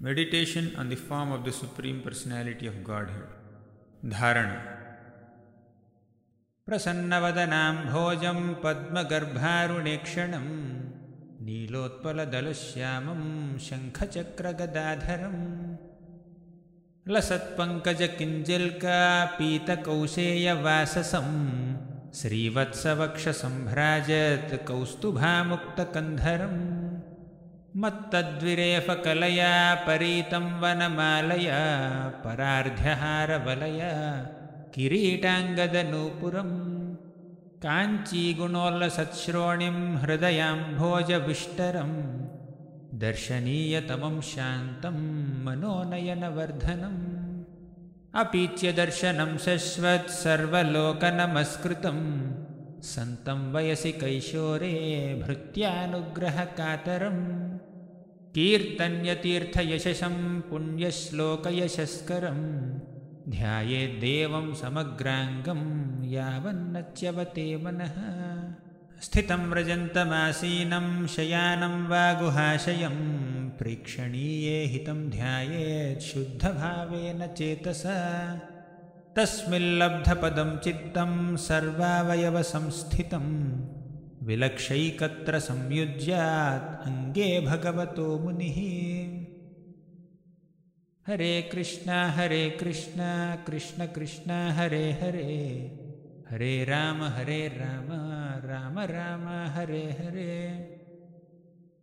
Meditation on the form of the Supreme Personality of Godhead. Dharana. प्रसन्नवदनां भोजं पद्मगर्भारुणेक्षणं नीलोत्पलदलश्यामं शङ्खचक्रगदाधरम् लसत्पङ्कजकिञ्जल्कापीतकौशेयवाससं श्रीवत्सवक्षसम्भ्राजत् कौस्तुभामुक्तकन्धरम् मत्तद्विरेफकलया परीतं वनमालया परार्ध्यहारवलया किरीटाङ्गदनूपुरम् काञ्चीगुणोल्लसत्श्रोणिं हृदयाम्भोजविष्टरं दर्शनीयतमं शान्तं मनोनयनवर्धनम्। अपीच्यदर्शनं शश्वत् सर्वलोकनमस्कृतं सन्तं वयसि कैशोरे भृत्यानुग्रहकातरम्। कीर्तन्यतीर्थयशसं पुण्यश्लोकयशस्करं ध्यायेद्देवं समग्राङ्गं यावन्नच्यवते मनः। स्थितं व्रजन्तमासीनं शयानं वा गुहाशयं प्रेक्षणीये हितं ध्यायेत् शुद्धभावेन चेतसा तस्मिल्लब्धपदं चित्तं सर्वावयवसंस्थितम् विलक्षैकत्र संयुज्यात् अङ्गे भगवतो मुनिः। हरे कृष्ण हरे कृष्ण कृष्ण कृष्ण हरे हरे। हरे राम हरे राम राम राम हरे हरे